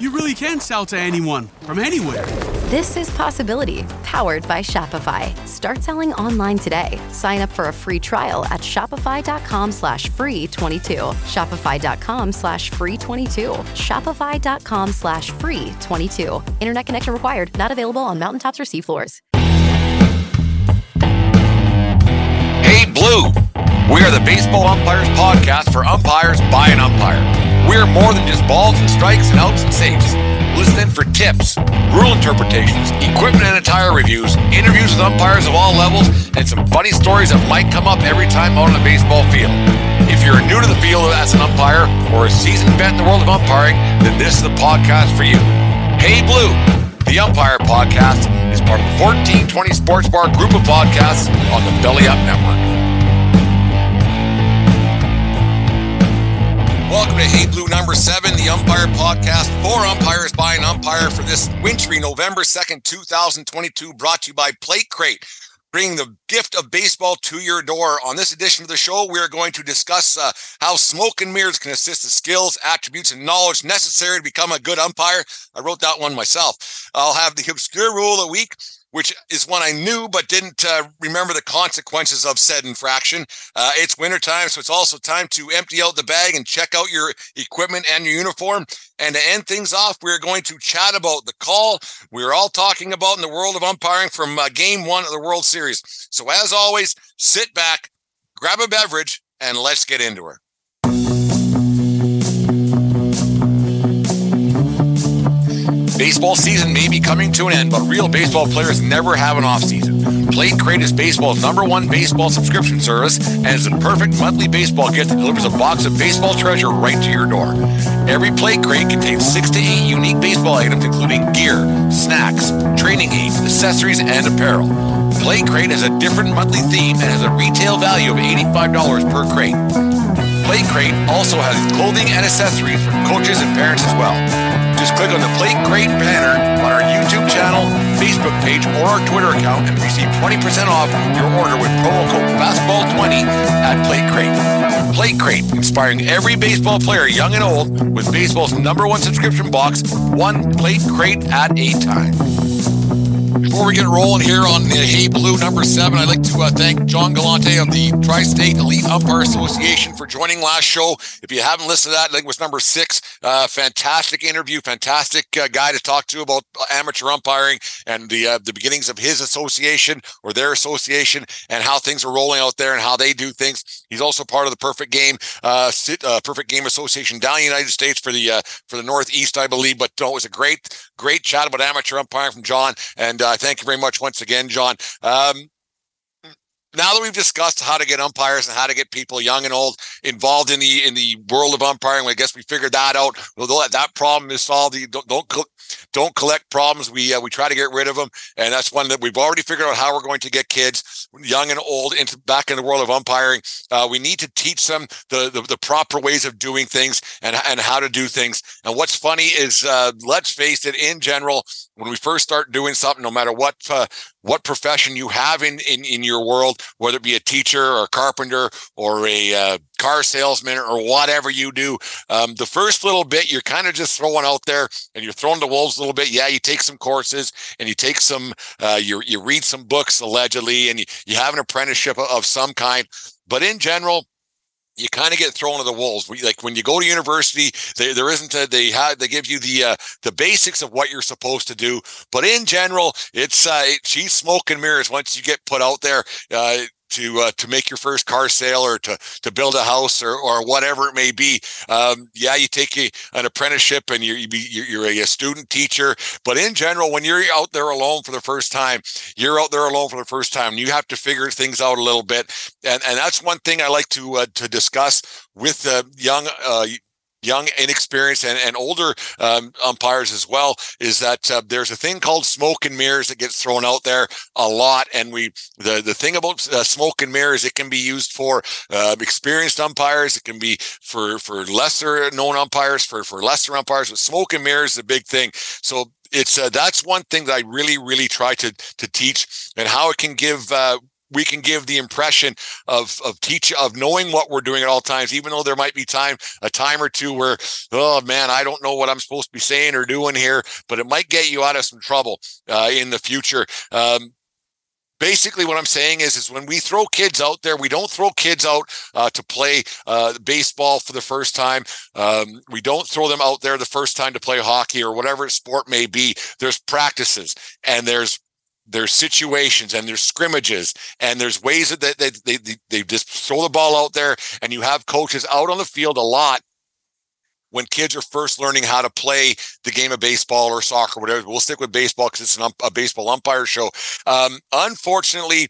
you really can sell to anyone from anywhere. This is Possibility, powered by Shopify. Start selling online today. Sign up for a free trial at shopify.com slash free 22. Shopify.com slash free 22. Shopify.com slash free 22. Internet connection required. Not available on mountaintops or seafloors. Hey Blue! We are the Baseball Umpires Podcast for umpires by an umpire. We're more than just balls and strikes and outs and saves. Listen in for tips, rule interpretations, equipment and attire reviews, interviews with umpires of all levels, and some funny stories that might come up every time out on the baseball field. If you're new to the field as an umpire or a seasoned vet in the world of umpiring, then this is the podcast for you. Hey Blue, the Umpire Podcast is part of the 1420 Sports Bar group of podcasts on the Belly Up Network. Welcome to Hey Blue number seven, the Umpire Podcast for umpires by an umpire for this wintry November 2nd, 2022, brought to you by Plate Crate. Bringing the gift of baseball to your door. On this edition of the show, we are going to discuss uh, how smoke and mirrors can assist the skills, attributes, and knowledge necessary to become a good umpire. I wrote that one myself. I'll have the obscure rule of the week, which is one I knew but didn't uh, remember the consequences of said infraction. Uh, it's wintertime, so it's also time to empty out the bag and check out your equipment and your uniform. And to end things off, we're going to chat about the call we're all talking about in the world of umpiring from uh, game one of the World Series. So, as always, sit back, grab a beverage, and let's get into her. Baseball season may be coming to an end, but real baseball players never have an off season. Plate Crate is baseball's number one baseball subscription service and is the perfect monthly baseball gift that delivers a box of baseball treasure right to your door. Every Plate Crate contains six to eight unique baseball items, including gear, snacks, training aids, accessories, and apparel. Plate Crate has a different monthly theme and has a retail value of $85 per crate. Plate Crate also has clothing and accessories for coaches and parents as well. Just click on the Plate Crate banner on our YouTube channel, Facebook page, or our Twitter account and receive 20% off your order with promo code FASTBALL20 at Plate Crate. Plate Crate, inspiring every baseball player, young and old, with baseball's number one subscription box, one Plate Crate at a time. Before we get rolling here on the Hey Blue number seven, I'd like to uh, thank John Galante of the Tri State Elite Umpire Association for joining last show. If you haven't listened to that, I think it was number six. Uh, fantastic interview, fantastic uh, guy to talk to about amateur umpiring and the uh, the beginnings of his association or their association and how things are rolling out there and how they do things. He's also part of the Perfect Game uh, uh, Perfect Game Association down in the United States for the for the Northeast, I believe. But it was a great great chat about amateur umpiring from John and. Uh, thank you very much once again, John. Um, now that we've discussed how to get umpires and how to get people young and old involved in the in the world of umpiring, I guess we figured that out. Well, that problem is solved. Don't don't, don't collect problems. We uh, we try to get rid of them, and that's one that we've already figured out how we're going to get kids, young and old, into back in the world of umpiring. Uh, we need to teach them the, the, the proper ways of doing things and and how to do things. And what's funny is, uh, let's face it, in general, when we first start doing something, no matter what uh, what profession you have in, in in your world, whether it be a teacher or a carpenter or a uh, car salesman or whatever you do, um, the first little bit you're kind of just throwing out there and you're throwing the wolves a little bit. Yeah, you take some courses and you take some, uh, you you read some books allegedly, and you, you have an apprenticeship of some kind. But in general, you kind of get thrown to the wolves. Like when you go to university, there, there isn't a, they have they give you the uh, the basics of what you're supposed to do, but in general, it's uh, it, she's smoke and mirrors once you get put out there. Uh, to uh, to make your first car sale or to to build a house or or whatever it may be. Um, yeah, you take a, an apprenticeship and you're you're a, student teacher, but in general, when you're out there alone for the first time, you're out there alone for the first time. You have to figure things out a little bit, and and that's one thing I like to uh, to discuss with uh, young young, inexperienced, and, and older um, umpires as well, is that uh, there's a thing called smoke and mirrors that gets thrown out there a lot. And we the the thing about uh, smoke and mirrors, it can be used for uh, experienced umpires, it can be for for lesser known umpires, for for lesser umpires. But smoke and mirrors is a big thing. So it's uh, that's one thing that I really really try to to teach and how it can give uh, we can give the impression of of teach of knowing what we're doing at all times, even though there might be time a time or two where oh man, I don't know what I'm supposed to be saying or doing here, but it might get you out of some trouble uh, in the future. Um, basically what i'm saying is is when we throw kids out there we don't throw kids out uh, to play uh, baseball for the first time um, we don't throw them out there the first time to play hockey or whatever sport may be there's practices and there's there's situations and there's scrimmages and there's ways that they, they, they, they just throw the ball out there and you have coaches out on the field a lot when kids are first learning how to play the game of baseball or soccer, whatever. We'll stick with baseball because it's an a baseball umpire show. Um, unfortunately,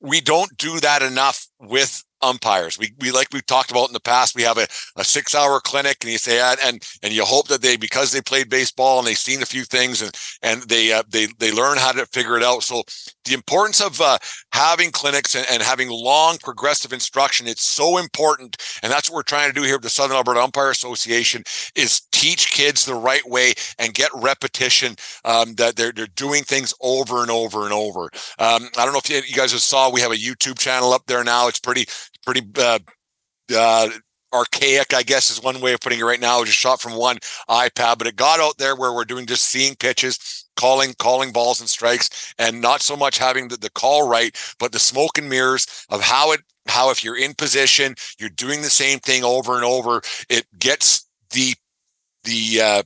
we don't do that enough with umpires. We, we like we've talked about in the past, we have a, a six hour clinic and you say, and, and you hope that they, because they played baseball and they've seen a few things and, and they, uh, they, they learn how to figure it out. So the importance of uh, having clinics and, and having long progressive instruction, it's so important. And that's what we're trying to do here with the Southern Alberta Umpire Association is teach kids the right way and get repetition um, that they're, they're doing things over and over and over. Um, I don't know if you, you guys have saw, we have a YouTube channel up there now. It's pretty, pretty uh, uh, archaic, I guess is one way of putting it right now. Just shot from one iPad, but it got out there where we're doing just seeing pitches, calling, calling balls and strikes, and not so much having the, the call right, but the smoke and mirrors of how it how if you're in position, you're doing the same thing over and over, it gets the the uh,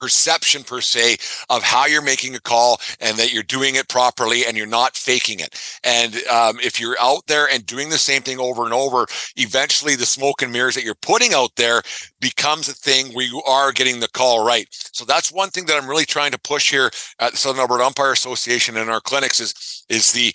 perception per se of how you're making a call and that you're doing it properly and you're not faking it. And um, if you're out there and doing the same thing over and over, eventually the smoke and mirrors that you're putting out there becomes a thing where you are getting the call right. So that's one thing that I'm really trying to push here at the Southern Alberta Umpire Association and our clinics is is the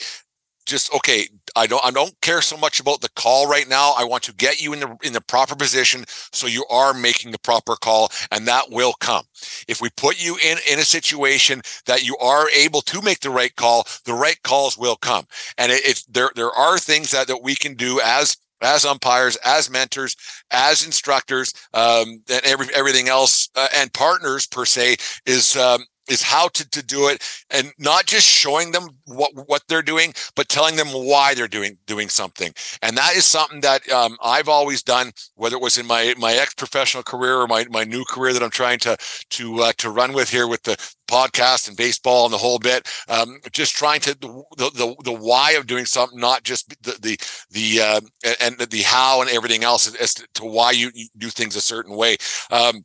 just okay i don't i don't care so much about the call right now. I want to get you in the in the proper position so you are making the proper call and that will come. If we put you in in a situation that you are able to make the right call the right calls will come. And it, it's there there are things that that we can do as as umpires, as mentors, as instructors, um, and every, everything else, uh, and partners per se, is um, is how to, to do it and not just showing them what what they're doing but telling them why they're doing doing something. And that is something that um, i've always done whether it was in my my ex-professional career or my, my new career that i'm trying to to uh, to run with here with the podcast and baseball and the whole bit um, just trying to the, the the why of doing something not just the the the uh, and the how and everything else as to why you, you do things a certain way. Um,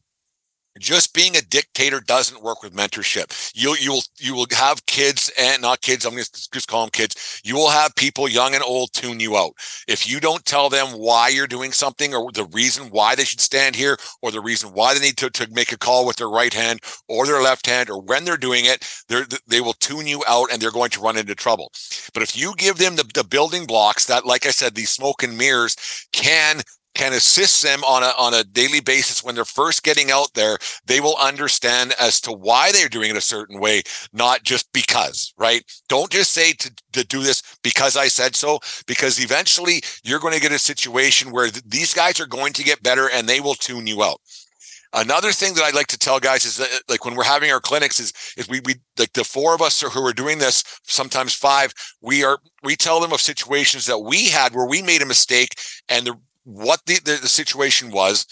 just being a dictator doesn't work with mentorship. You'll you will you will have kids and not kids. I'm going to just call them kids. You will have people young and old tune you out if you don't tell them why you're doing something or the reason why they should stand here or the reason why they need to, to make a call with their right hand or their left hand or when they're doing it. They they will tune you out and they're going to run into trouble. But if you give them the, the building blocks that, like I said, these smoke and mirrors can can assist them on a on a daily basis when they're first getting out there they will understand as to why they're doing it a certain way not just because right? Don't just say to, to do this because i said so because eventually you're going to get a situation where th- these guys are going to get better and they will tune you out. Another thing that I'd like to tell guys is that uh, like when we're having our clinics is is we we like the four of us who are doing this, sometimes five, we are we tell them of situations that we had where we made a mistake and the what the, the, the situation was,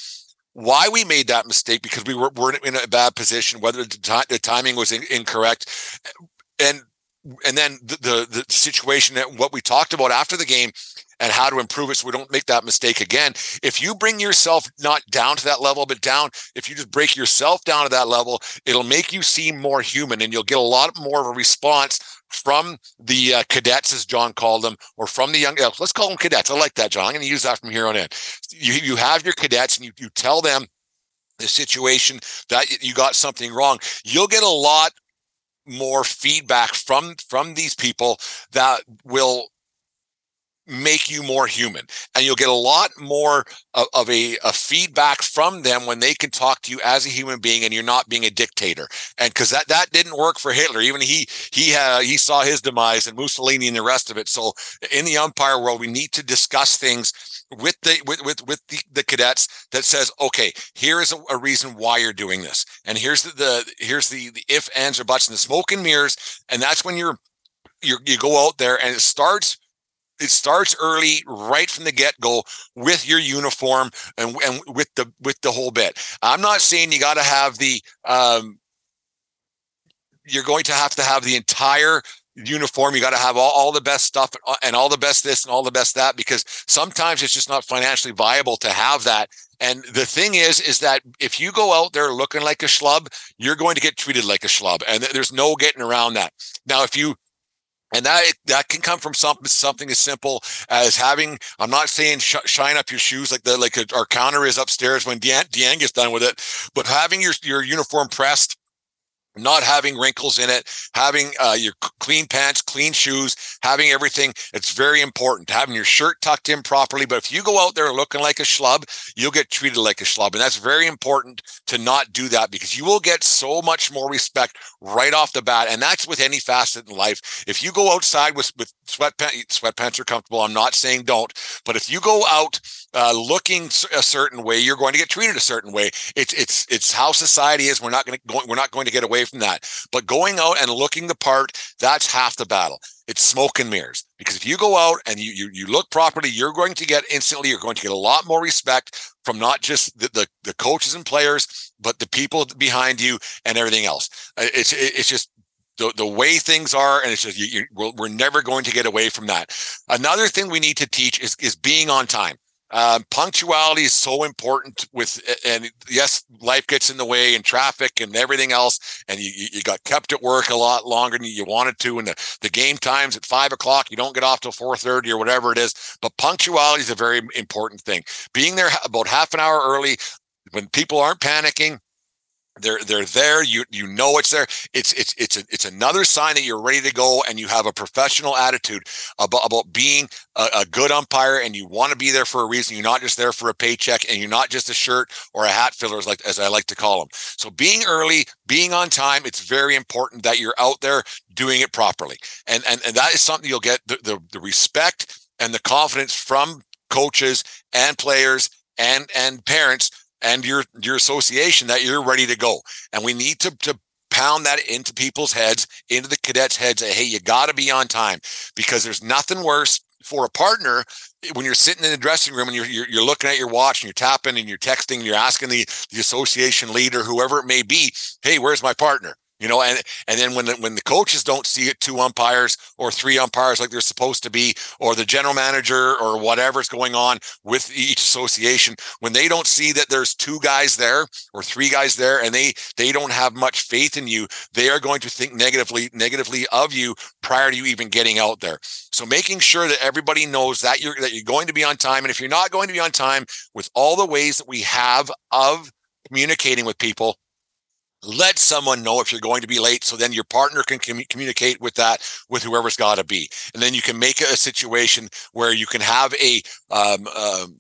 why we made that mistake because we were, were in a bad position, whether the, t- the timing was in, incorrect, and and then the, the the situation that what we talked about after the game and how to improve it so we don't make that mistake again. If you bring yourself not down to that level, but down, if you just break yourself down to that level, it'll make you seem more human and you'll get a lot more of a response from the uh, cadets, as John called them, or from the young, let's call them cadets. I like that, John. I'm going to use that from here on in. You, you have your cadets and you, you tell them the situation that you got something wrong. You'll get a lot more feedback from from these people that will make you more human and you'll get a lot more of, of a, a, feedback from them when they can talk to you as a human being and you're not being a dictator and because that that didn't work for hitler. Even he he had he saw his demise and mussolini and the rest of it. So in the umpire world we need to discuss things with the with with, with the, the cadets that says okay here is a, a, reason why you're doing this. And here's the, the here's the, the if ands or buts and the smoke and mirrors and that's when you're you you go out there and it starts it starts early right from the get-go with your uniform and, and with the with the whole bit. I'm not saying you got to have the um you're going to have to have the entire uniform. You got to have all, all the best stuff uh, and all the best this and all the best that because sometimes it's just not financially viable to have that. And the thing is is that if you go out there looking like a schlub you're going to get treated like a schlub and there's no getting around that. Now if you and that that can come from something something as simple as having. I'm not saying sh- shine up your shoes like the like a, our counter is upstairs when Deanne, Deanne gets done with it, but having your your uniform pressed not having wrinkles in it, having uh, your clean pants, clean shoes, having everything. It's very important. Having your shirt tucked in properly. But if you go out there looking like a schlub, you'll get treated like a schlub. And that's very important to not do that because you will get so much more respect right off the bat. And that's with any facet in life. If you go outside with, with sweatpants, sweatpants are comfortable. I'm not saying don't, but if you go out uh, looking a certain way, you're going to get treated a certain way. It's it's it's how society is. We're not going to we're not going to get away from that. But going out and looking the part, that's half the battle. It's smoke and mirrors. Because if you go out and you you, you look properly, you're going to get instantly. You're going to get a lot more respect from not just the, the, the coaches and players, but the people behind you and everything else. Uh, it's it's just the, the way things are, and it's just you, you, we're never going to get away from that. Another thing we need to teach is is being on time. Um, punctuality is so important with, and yes, life gets in the way and traffic and everything else. And you, you got kept at work a lot longer than you wanted to. And the, the game times at five o'clock, you don't get off till 4.30 or whatever it is. But punctuality is a very important thing. Being there about half an hour early when people aren't panicking, they're they're there. You you know it's there. It's it's it's a, it's another sign that you're ready to go and you have a professional attitude about, about being a, a good umpire and you want to be there for a reason. You're not just there for a paycheck and you're not just a shirt or a hat filler as like as i like to call them so being early being on time it's very important that you're out there doing it properly. And and, and that is something you'll get the, the, the respect and the confidence from coaches and players and and parents and your your association that you're ready to go. And we need to to pound that into people's heads, into the cadets' heads. That, hey, you got to be on time because there's nothing worse for a partner eh, when you're sitting in the dressing room and you're, you're, you're looking at your watch and you're tapping and you're texting and you're asking the the association leader, whoever it may be, hey, where's my partner? You know and and then when the, when the coaches don't see it two umpires or three umpires like they're supposed to be or the general manager or whatever's going on with each association when they don't see that there's two guys there or three guys there and they they don't have much faith in you they are going to think negatively negatively of you prior to you even getting out there. So making sure that everybody knows that you're that you're going to be on time and if you're not going to be on time with all the ways that we have of communicating with people let someone know if you're going to be late so then your partner can com- communicate with that with whoever's got to be. And then you can make a, situation where you can have a um, um,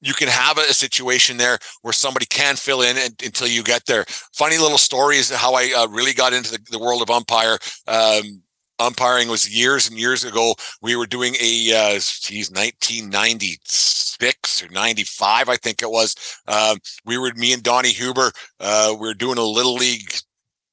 you can have a, a, situation there where somebody can fill in and, until you get there. Funny little story is how i uh, really got into the, the world of umpire um, umpiring was years and years ago. We were doing a, uh, geez, 1996 or 95, I think it was. Uh, we were, me and Donnie Huber, uh, we were doing a little league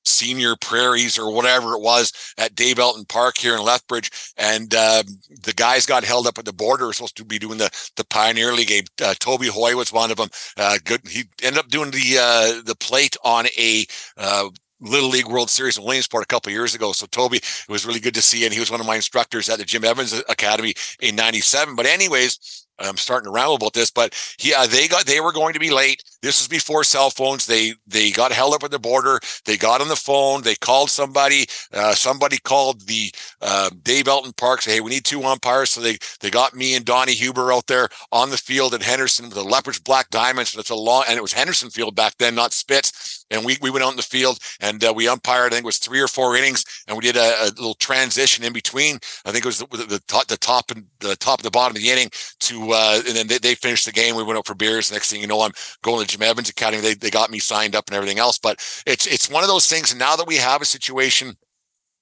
senior prairies or whatever it was at Dave Elton Park here in Lethbridge. And uh, the guys got held up at the border. We're supposed to be doing the, the Pioneer League game. Uh, Toby Hoy was one of them. Uh, good. He ended up doing the, uh, the plate on a, uh, Little League World Series in Williamsport a couple years ago. So Toby, it was really good to see, and he was one of my instructors at the Jim Evans Academy in '97. But anyways, I'm starting to ramble about this, but yeah, uh, they got they were going to be late. This was before cell phones. They they got held up at the border. They got on the phone. They called somebody. Uh, somebody called the uh, Dave Elton Park. Say, hey, we need two umpires. So they they got me and Donnie Huber out there on the field at Henderson with the Lethbridge Black Diamonds. So it's a long and it was Henderson Field back then, not Spitz. And we we went out in the field and uh, we umpired. I think it was three or four innings, and we did a, a little transition in between. I think it was the, the, top, the top and the top of the bottom of the inning to uh, and then they, they finished the game. We went out for beers. Next thing you know, I'm going to Jim Evans Academy. They, they got me signed up and everything else. But it's it's one of those things. And now that we have a situation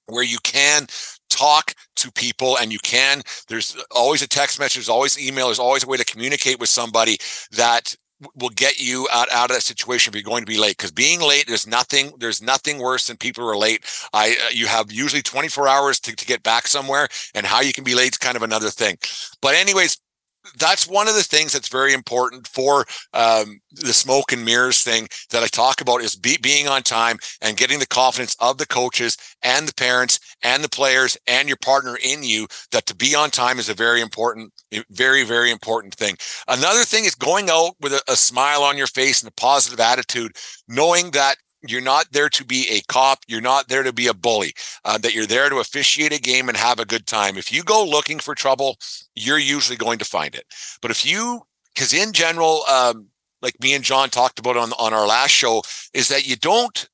where you can talk to people and you can there's always a text message there's always email there's always a way to communicate with somebody that will get you out, out of that situation if you're going to be late because being late there's nothing there's nothing worse than people are late i uh, you have usually 24 hours to, to get back somewhere and how you can be late is kind of another thing but anyways that's one of the things that's very important for um, the smoke and mirrors thing that I talk about is be, being on time and getting the confidence of the coaches and the parents and the players and your partner in you that to be on time is a very important, very, very important thing. Another thing is going out with a, a smile on your face and a positive attitude, knowing that you're not there to be a cop. You're not there to be a bully. Uh, that you're there to officiate a game and have a good time. If you go looking for trouble, you're usually going to find it. But if you, because in general, um, like me and John talked about on on our last show, is that you don't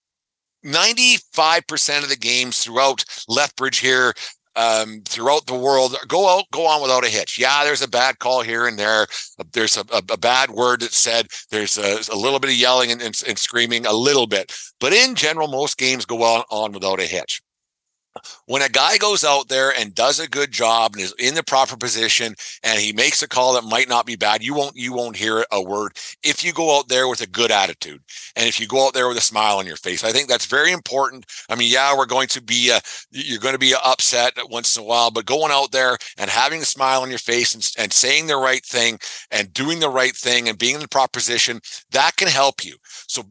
95% of the games throughout Lethbridge here um, throughout the world go out, go on without a hitch. Yeah, there's a bad call here and there. There's a, a, a bad word that said. There's a, a, little bit of yelling and, and, and screaming, a little bit. But in general, most games go on, on without a hitch when a guy goes out there and does a good job and is in the proper position and he makes a call that might not be bad you won't you won't hear a word if you go out there with a good attitude and if you go out there with a smile on your face. I think that's very important. I mean yeah we're going to be uh, you're going to be upset once in a while but going out there and having a smile on your face and, and saying the right thing and doing the right thing and being in the proper position that can help you. So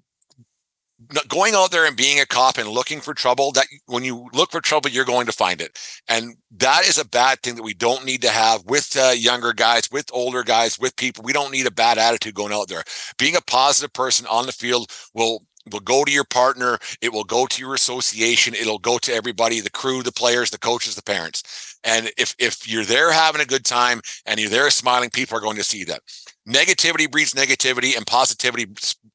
going out there and being a cop and looking for trouble that when you look for trouble you're going to find it. And that is a bad thing that we don't need to have with uh, younger guys with older guys with people. We don't need a bad attitude going out there. Being a positive person on the field will will go to your partner. It will go to your association. It'll go to everybody the crew the players the coaches the parents. And if if you're there having a good time and you're there smiling people are going to see that negativity breeds negativity and positivity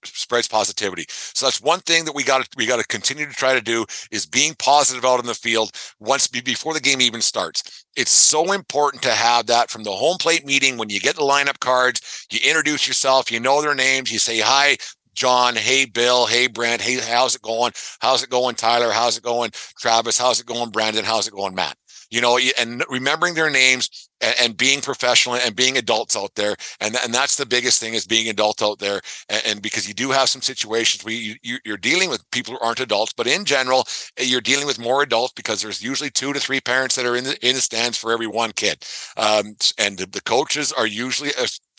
spreads positivity so that's one thing that we got to we got to continue to try to do is being positive out in the field once before the game even starts it's so important to have that from the home plate meeting when you get the lineup cards you introduce yourself you know their names you say hi John, hey Bill, hey Brent, hey how's it going? How's it going, Tyler? How's it going, Travis? How's it going, Brandon? How's it going, Matt? You know, and remembering their names and, and, being professional and being adults out there. And, and that's the biggest thing is being adult out there. And, and because you do have some situations where you, you, you're dealing with people who aren't adults, but in general, eh, you're dealing with more adults because there's usually two to three parents that are in the, in the stands for every one kid. Um, and the, the coaches are usually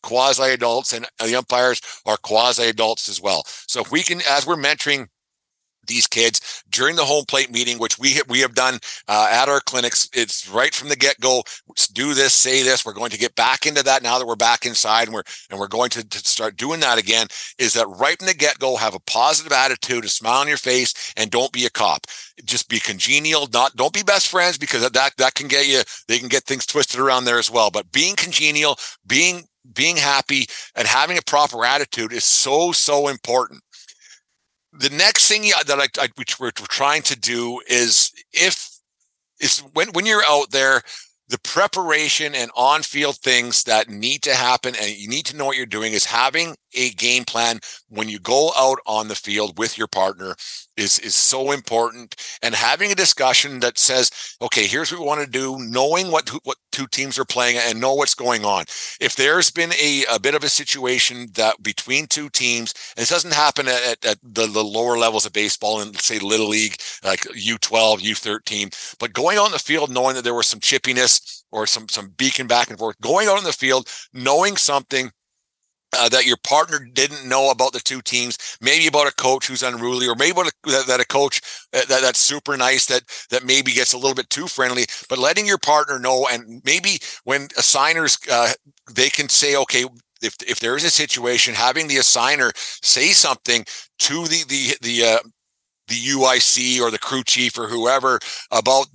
quasi adults and the umpires are quasi adults as well. So if we can, as we're mentoring these kids during the home plate meeting, which we we have done uh, at our clinics. It's right from the get go. Do this, say this. We're going to get back into that now that we're back inside, and we're and we're going to, to start doing that again. Is that right from the get go? Have a positive attitude, a smile on your face, and don't be a cop. Just be congenial. Not don't be best friends because that that can get you. They can get things twisted around there as well. But being congenial, being being happy, and having a proper attitude is so so important the next thing that I, I which we're, we're trying to do is if is when when you're out there the preparation and on-field things that need to happen and you need to know what you're doing is having a game plan when you go out on the field with your partner is is so important and having a discussion that says okay here's what we want to do knowing what what two teams are playing and know what's going on. If there's been a, a bit of a situation that between two teams and this doesn't happen at, at the, the lower levels of baseball in say little league like u12 u13 but going on the field knowing that there was some chippiness or some some beacon back and forth going out on the field knowing something uh, that your partner didn't know about the two teams, maybe about a coach who's unruly, or maybe about a, that, that, a coach that, that's super nice that that maybe gets a little bit too friendly. But letting your partner know, and maybe when assigners uh, they can say, okay, if if there is a situation, having the assigner say something to the the the uh, the UIC or the crew chief or whoever about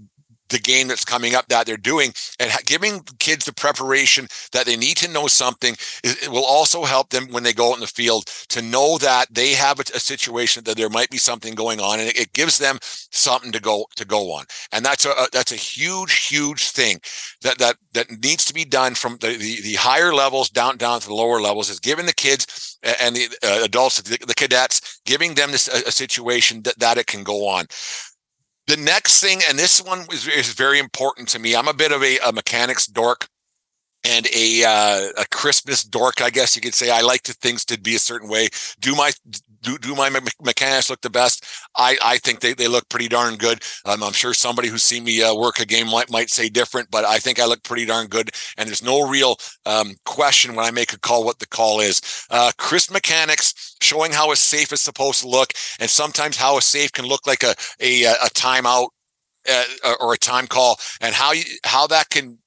the game that's coming up that they're doing and giving kids the preparation that they need to know something it will also help them when they go out in the field to know that they have a, a situation that there might be something going on and it, it, gives them something to go to go on. And that's a, that's a huge huge thing that that that needs to be done from the, the, the higher levels down down to the lower levels is giving the kids and the uh, adults the, the, cadets giving them this a, a situation that, that it can go on the next thing, and this one is, is very important to me. I'm a bit of a, a mechanics dork and a uh, a Christmas dork, I guess you could say. I like to things to be a certain way. Do my do, do my me- mechanics look the best? I, I think they, they look pretty darn good. Um, I'm sure somebody who's seen me uh, work a game might, might say different, but I think I look pretty darn good. And there's no real um, question when I make a call what the call is. Uh, Crisp mechanics showing how a safe is supposed to look, and sometimes how a safe can look like a a, a timeout uh, or a time call, and how you how that can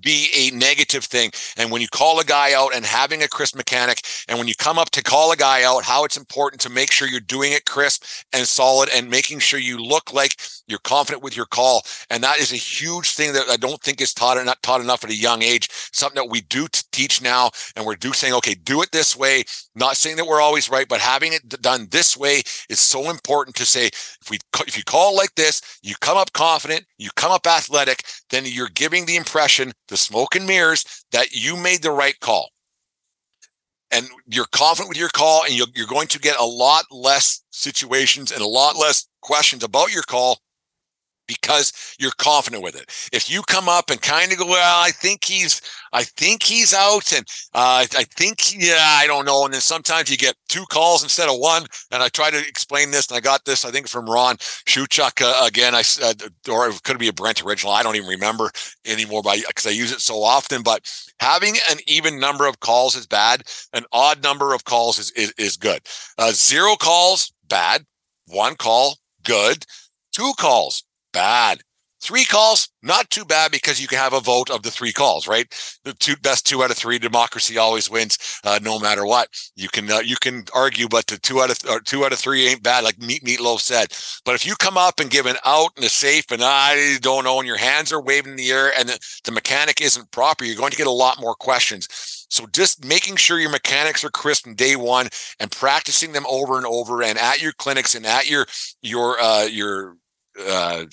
be a negative thing. And when you call a guy out and having a crisp mechanic, and when you come up to call a guy out, how it's important to make sure you're doing it crisp and solid and making sure you look like you're confident with your call. And that is a huge thing that I don't think is taught not taught enough at a young age. Something that we do teach now, and we're do saying, okay, do it this way. Not saying that we're always right, but having it done this way is so important to say. If we if you call like this, you come up confident, you come up athletic, then you're giving the impression, the smoke and mirrors, that you made the right call. And you're confident with your call and you're, you're going to get a lot less situations and a lot less questions about your call because you're confident with it. If you come up and kind of go, well, I think he's, I think he's out, and uh, I think, yeah, I don't know. And then sometimes you get two calls instead of one. And I try to explain this, and I got this, I think, from Ron Shuchuk uh, again. I said, or it could be a Brent original. I don't even remember anymore because I use it so often. But having an even number of calls is bad. An odd number of calls is is, is good. Uh, zero calls, bad. One call, good. Two calls, bad. Three calls, not too bad because you can have a vote of the three calls, right? The two best two out of three. Democracy always wins, uh, no matter what. You can uh, you can argue, but the two out of th- two out of three ain't bad, like Meat Meatloaf said. But if you come up and give an out and a safe, and I don't know, and your hands are waving in the air, and the, the mechanic isn't proper, you're going to get a lot more questions. So just making sure your mechanics are crisp from day one and practicing them over and over, and at your clinics and at your your uh, your uh,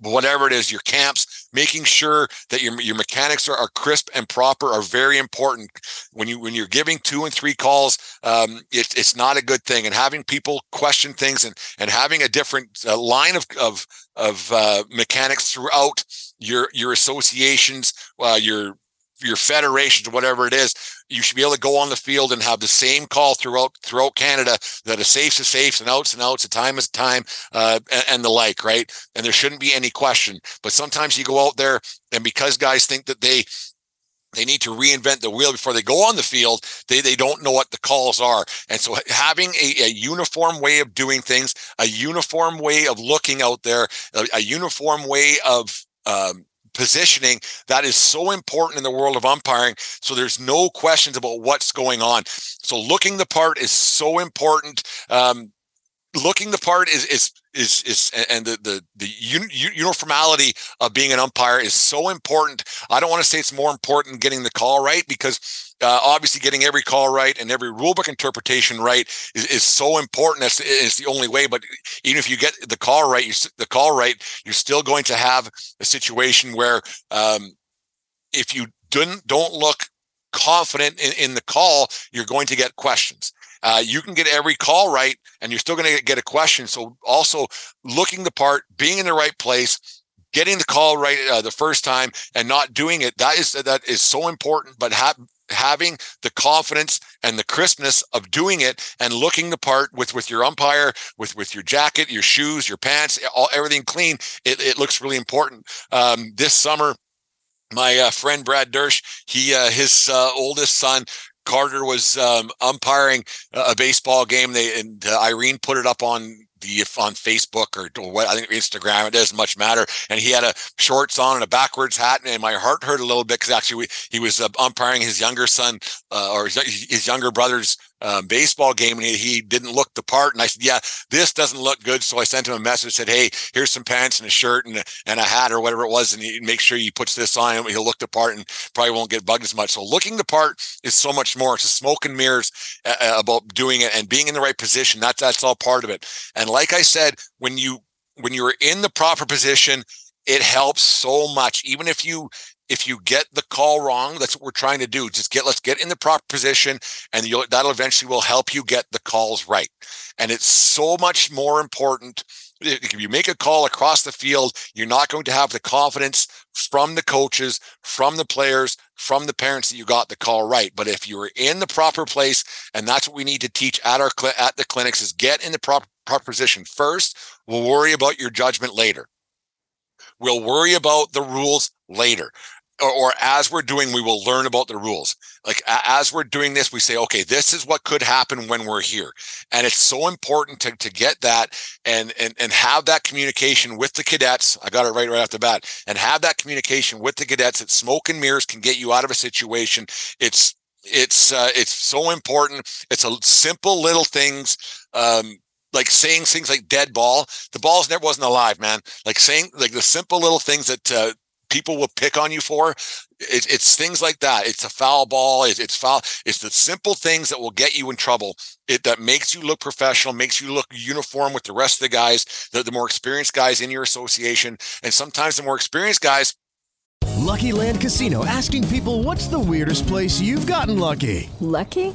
whatever it is, your camps, making sure that your your mechanics are, are crisp and proper are very important. When you when you're giving two and three calls, um, it, it's not a good thing. And having people question things and and having a different uh, line of of of uh, mechanics throughout your your associations, uh, your your federations, whatever it is, you should be able to go on the field and have the same call throughout throughout Canada that a safes is safes and outs and outs, a time is a time, uh, and, and, the like, right? And there shouldn't be any question. But sometimes you go out there, and because guys think that they they need to reinvent the wheel before they go on the field. They they don't know what the calls are, and so having a, a uniform way of doing things, a uniform way of looking out there, a, a uniform way of um, positioning that is so important in the world of umpiring. So there's no questions about what's going on. So looking the part is so important. Um, looking the part is is is is and the the the uniformity of being an umpire is so important. I don't want to say it's more important getting the call right because uh, obviously getting every call right and every rulebook interpretation right is, is so important. It's the only way. But even if you get the call right, you the call right, you're still going to have a situation where um, if you don't don't look confident in, in the call, you're going to get questions. Uh, you can get every call right, and you're still going to get a question. So also looking the part, being in the right place, getting the call right uh, the first time, and not doing it that is that is so important. But ha- having the confidence and the crispness of doing it and looking the part with with your umpire with with your jacket your shoes your pants all everything clean it, it looks really important. Um, this summer my uh, friend brad dersch he uh, his uh, oldest son carter was um, umpiring a baseball game. They and uh, irene put it up on the on Facebook or, or what I think Instagram. It doesn't much matter. And he had a shorts on and a backwards hat, and my heart hurt a little bit because actually we, he was uh, umpiring his younger son uh, or his, his younger brother's um, baseball game and he, he, didn't look the part. And I said, yeah, this doesn't look good. So I sent him a message, said, hey, here's some pants and a shirt and and a hat or whatever it was. And he, make sure he puts this on he'll look the part and probably won't get bugged as much. So looking the part is so much more. It's a smoke and mirrors uh, uh, about doing it and being in the right position. That's, that's all part of it. And like I said, when you, when you're in the proper position, it helps so much. Even if you if you get the call wrong, that's what we're trying to do. Just get let's get in the proper position, and that'll eventually will help you get the calls right. And it's so much more important. If you make a call across the field, you're not going to have the confidence from the coaches, from the players, from the parents that you got the call right. But if you're in the proper place, and that's what we need to teach at our at the clinics, is get in the proper proper position first. We'll worry about your judgment later. We'll worry about the rules later. Or, or, as we're doing, we will learn about the rules. Like as we're doing this, we say, okay, this is what could happen when we're here. And it's so important to, to get that and, and, and have that communication with the cadets. I got it right, right off the bat and have that communication with the cadets that smoke and mirrors can get you out of a situation. It's, it's, uh, it's so important. It's a simple little things. Um, like saying things like dead ball. The ball's never wasn't alive, man. Like saying like the simple little things that uh, people will pick on you for. It, it's things like that. It's a foul ball. It, it's foul. It's the simple things that will get you in trouble. It that makes you look professional, makes you look uniform with the rest of the guys, the, the more experienced guys in your association, and sometimes the more experienced guys. Lucky Land Casino asking people, "What's the weirdest place you've gotten lucky?" Lucky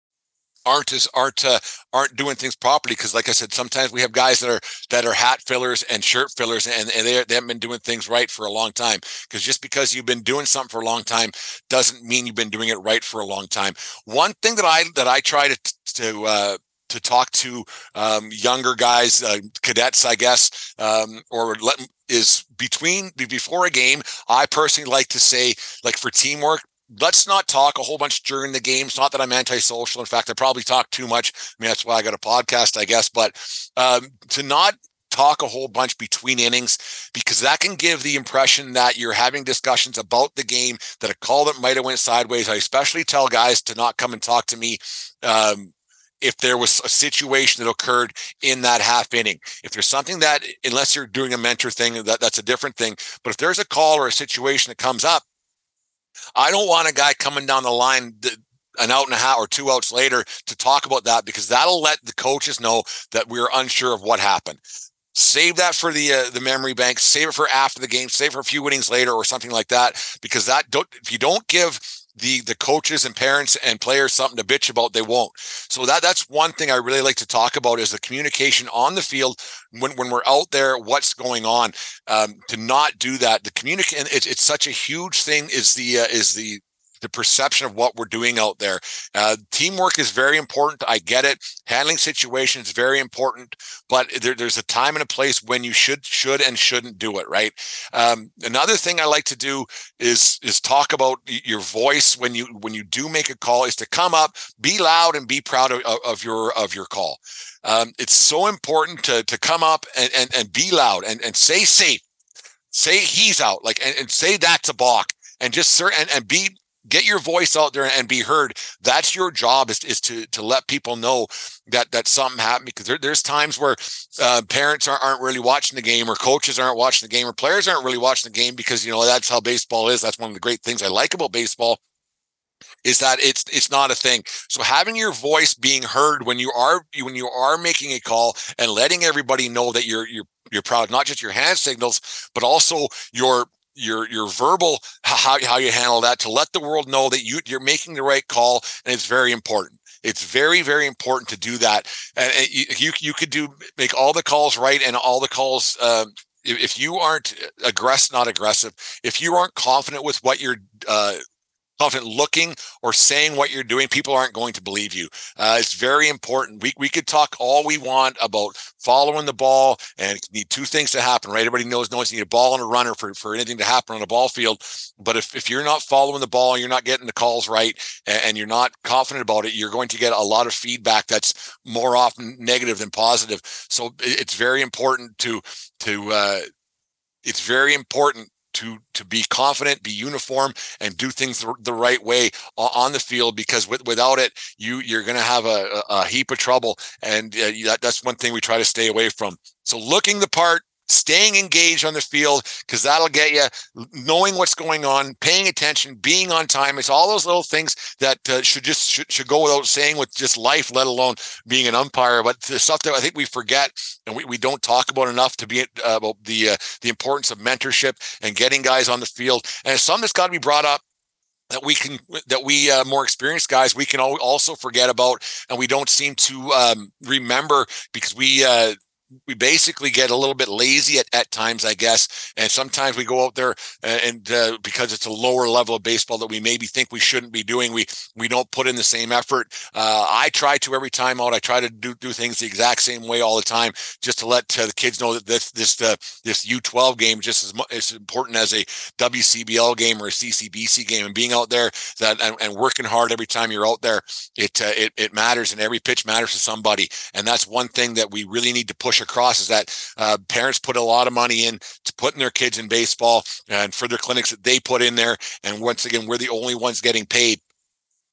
aren't as aren't uh, aren't doing things properly because like i said sometimes we have guys that are that are hat fillers and shirt fillers and, and they, they haven't been doing things right for a long time because just because you've been doing something for a long time doesn't mean you've been doing it right for a long time one thing that i that i try to to uh, to talk to um, younger guys, uh, cadets, I guess, um, or let is between before a game. I personally like to say, like for teamwork, let's not talk a whole bunch during the game. It's not that I'm antisocial. In fact, I probably talk too much. I mean, that's why I got a podcast, I guess. But um, to not talk a whole bunch between innings because that can give the impression that you're having discussions about the game that a call that might have went sideways i especially tell guys to not come and talk to me um, if there was a situation that occurred in that half inning if there's something that unless you're doing a mentor thing that, that's a different thing but if there's a call or a situation that comes up I don't want a guy coming down the line an out and a half or two outs later to talk about that because that'll let the coaches know that we're unsure of what happened. Save that for the uh, the memory bank. Save it for after the game. Save it for a few innings later or something like that. Because that don't if you don't give the the coaches and parents and players something to bitch about they won't. So that that's one thing i really like to talk about is the communication on the field when, when we're out there what's going on um, to not do that. The communicate it's, it's such a huge thing is the uh, is the the perception of what we're doing out there. Uh, teamwork is very important. I get it. Handling situations very important, but there, there's a time and a place when you should should and shouldn't do it. Right. Um, another thing I like to do is is talk about your voice when you when you do make a call. Is to come up, be loud, and be proud of, of your of your call. Um, it's so important to to come up and and, and be loud and, and say safe say he's out like and, and say that's a balk and just and, and be get your voice out there and be heard. That's your job is, is to to let people know that that something happened because there, there's times where uh, parents aren't, aren't really watching the game or coaches aren't watching the game or players aren't really watching the game because you know that's how baseball is. That's one of the great things I like about baseball is that it's it's not a thing. So having your voice being heard when you are when you are making a call and letting everybody know that you're you're you're proud, not just your hand signals, but also your your your verbal how, how you handle that to let the world know that you you're making the right call and it's very important. It's very very important to do that and, and you you could do make all the calls right and all the calls um, if you aren't aggressive not aggressive if you aren't confident with what you're uh, confident looking or saying what you're doing, people aren't going to believe you. Uh, it's very important. We, we could talk all we want about following the ball and need two things to happen, right? Everybody knows knows you need a ball and a runner for, for anything to happen on a ball field. But if, if you're not following the ball, you're not getting the calls right, and, and you're not confident about it, you're going to get a lot of feedback that's more often negative than positive. So it's very important to to uh, it's very important to to be confident, be uniform, and do things the, right way on the field. Because with, without it, you you're going to have a, a, heap of trouble, and uh, that, that's one thing we try to stay away from. So looking the part, staying engaged on the field because that'll get you knowing what's going on, paying attention, being on time. It's all those little things that uh, should just should, should go without saying with just life, let alone being an umpire. But the stuff that I think we forget and we, we don't talk about enough to be uh, about the uh, the importance of mentorship and getting guys on the field. And something that's got to be brought up that we can that we uh, more experienced guys we can also forget about and we don't seem to um, remember because we uh, we basically get a little bit lazy at, at times, I guess. And sometimes we go out there and, uh, because it's a lower level of baseball that we maybe think we shouldn't be doing, we we don't put in the same effort. Uh, I try to every time out. I try to do do things the exact same way all the time, just to let uh, the kids know that this this uh, this U12 game just as, as important as a WCBL game or a CCBC game. And being out there that and, and working hard every time you're out there, it uh, it it matters, and every pitch matters to somebody. And that's one thing that we really need to push across is that uh, parents put a lot of money in to putting their kids in baseball and for their clinics that they put in there. And once again, we're the only ones getting paid.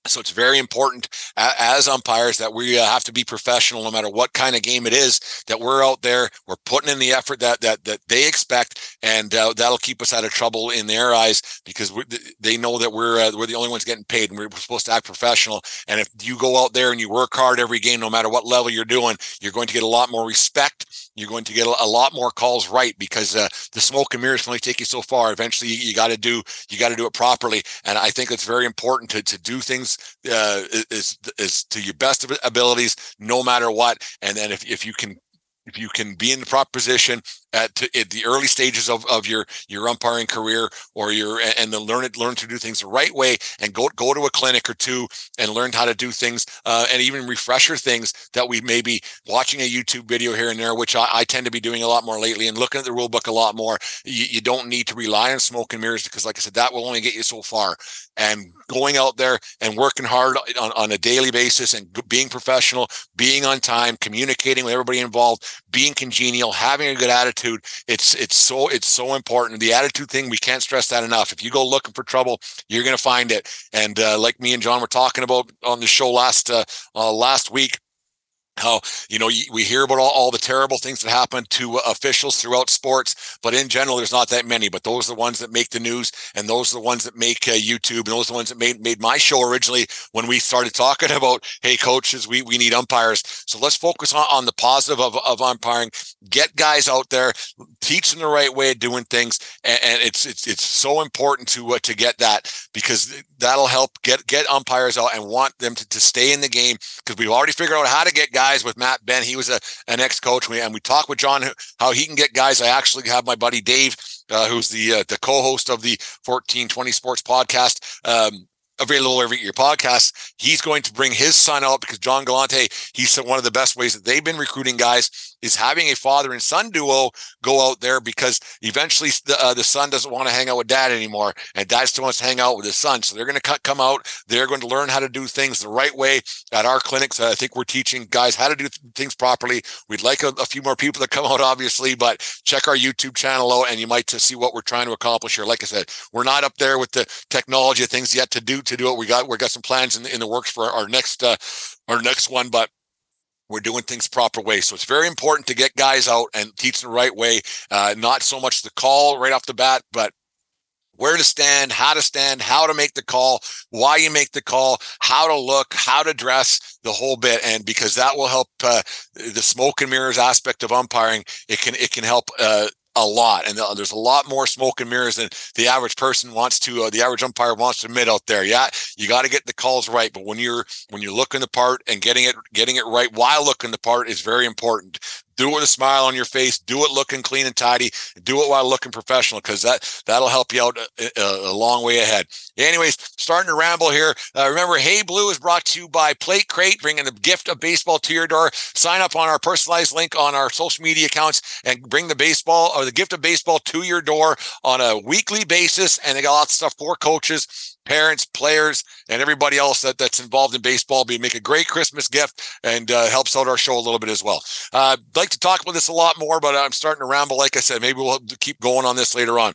So it's very important as umpires that we uh, have to be professional, no matter what kind of game it is. That we're out there, we're putting in the effort that that that they expect, and uh, that'll keep us out of trouble in their eyes because they know that we're uh, we're the only ones getting paid, and we're supposed to act professional. And if you go out there and you work hard every game, no matter what level you're doing, you're going to get a lot more respect. You're going to get a lot more calls right because uh, the smoke and mirrors can only take you so far. Eventually, you, you got to do you got to do it properly, and I think it's very important to to do things uh, is is to your best abilities, no matter what. And then if if you can if you can be in the proper position at, to, at the early stages of, of your your umpiring career or your and then learn it learn to do things the right way and go go to a clinic or two and learn how to do things uh, and even refresher things that we may be watching a YouTube video here and there, which I, I, tend to be doing a lot more lately and looking at the rule book a lot more. You, you don't need to rely on smoke and mirrors because, like I said, that will only get you so far. And going out there and working hard on, on a daily basis and being professional, being on time, communicating with everybody involved, being congenial, having a good attitude. It's it's so it's so important. The attitude thing we can't stress that enough. If you go looking for trouble, you're going to find it. And uh, like me and John were talking about on the show last uh, uh, last week, how you know we hear about all, all, the terrible things that happen to officials throughout sports but in general there's not that many but those are the ones that make the news and those are the ones that make uh, youtube and those are the ones that made, made my show originally when we started talking about hey coaches we, we need umpires. So let's focus on, on the positive of, of umpiring get guys out there teach them the right way of doing things and, and it's, it's it's so important to uh, to get that because that'll help get get umpires out and want them to, to stay in the game because we've already figured out how to get guys guys with Matt Ben. He was a, an ex coach, and we talked with John how he can get guys. I actually have my buddy Dave, uh, who's the uh, the co host of the 1420 Sports podcast. Um, available every your podcast. He's going to bring his son out because John Galante, he said one of the best ways that they've been recruiting guys is having a father and son duo go out there because eventually the, uh, the son doesn't want to hang out with dad anymore and dad still wants to hang out with his son. So they're going to come out. They're going to learn how to do things the right way at our clinics. I think we're teaching guys how to do things properly. We'd like a, a few more people to come out, obviously, but check our YouTube channel out and you might see what we're trying to accomplish here. Like I said, we're not up there with the technology of things yet to do to do it. We got we got some plans in the, in the works for our next uh, our next one, but we're doing things proper way. So it's very important to get guys out and teach the right way. Uh, not so much the call right off the bat, but where to stand, how to stand, how to make the call, why you make the call, how to look, how to dress, the whole bit. And because that will help uh, the smoke and mirrors aspect of umpiring, it can it can help uh, a lot, and there's a lot more smoke and mirrors than the average person wants to. Uh, the average umpire wants to admit out there. Yeah, you got to get the calls right, but when you're when you're looking the part and getting it getting it right while looking the part is very important do it with a smile on your face do it looking clean and tidy do it while looking professional because that that'll help you out a, a, a, long way ahead. Anyways starting to ramble here. Uh, remember hey blue is brought to you by plate crate bringing the gift of baseball to your door. Sign up on our personalized link on our social media accounts and bring the baseball or the gift of baseball to your door on a weekly basis and they got lots of stuff for coaches parents, players, and everybody else that, that's involved in baseball. Be make a great Christmas gift and uh, helps out our show a little bit as well. Uh, I'd like to talk about this a lot more, but I'm starting to ramble. Like I said, maybe we'll keep going on this later on.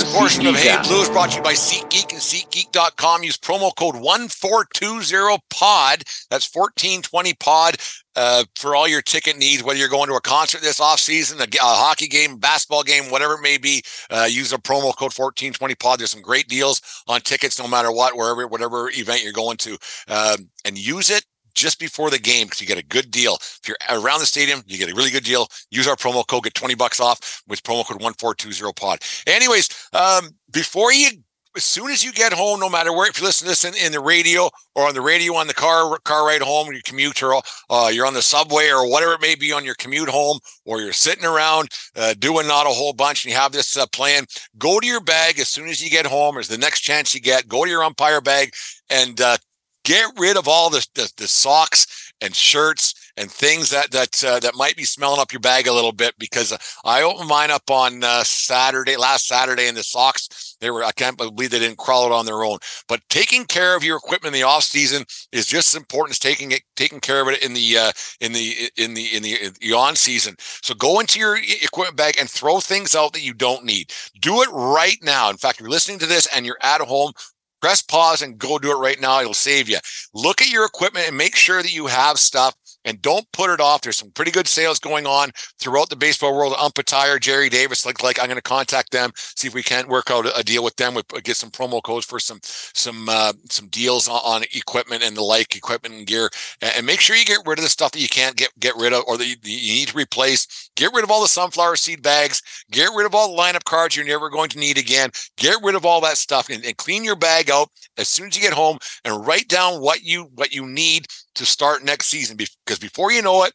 this portion of Hey Blue is brought to you by SeatGeek and SeatGeek.com. Use promo code 1420POD. That's 1420POD uh, for all your ticket needs, whether you're going to a concert this off season, a, a hockey game, basketball game, whatever it may be. Uh, use a promo code 1420POD. There's some great deals on tickets no matter what, wherever, whatever event you're going to. Um, and use it just before the game because you get a good deal. If you're around the stadium, you get a really good deal. Use our promo code, get 20 bucks off with promo code 1420pod. Anyways, um, before you as soon as you get home, no matter where, if you listen to this in, in the radio or on the radio on the car car ride home, your commute, or uh, you're on the subway or whatever it may be on your commute home, or you're sitting around uh, doing not a whole bunch, and you have this uh, plan, go to your bag as soon as you get home. Or the next chance you get, go to your umpire bag and uh, get rid of all the, the, the socks and shirts and things that that uh, that might be smelling up your bag a little bit because I opened mine up on uh, Saturday last Saturday and the socks they were I can't believe they didn't crawl it on their own. But taking care of your equipment in the off season is just as important as taking it taking care of it in the uh, in the in the in the, in the on season. So go into your equipment bag and throw things out that you don't need. Do it right now. In fact you're listening to this and you're at home press pause and go do it right now. It'll save you. Look at your equipment and make sure that you have stuff and don't put it off. There's some pretty good sales going on throughout the baseball world. Umpatire, Gerry Davis, like like I'm going to contact them, see if we can't work out a, deal with them. We get some promo codes for some some uh, some deals on, on, equipment and the like, equipment and gear, and, and, make sure you get rid of the stuff that you can't get get rid of or that you, you need to replace. Get rid of all the sunflower seed bags. Get rid of all the lineup cards you're never going to need again. Get rid of all that stuff and, and clean your bag out as soon as you get home and write down what you what you need to start next season because before you know it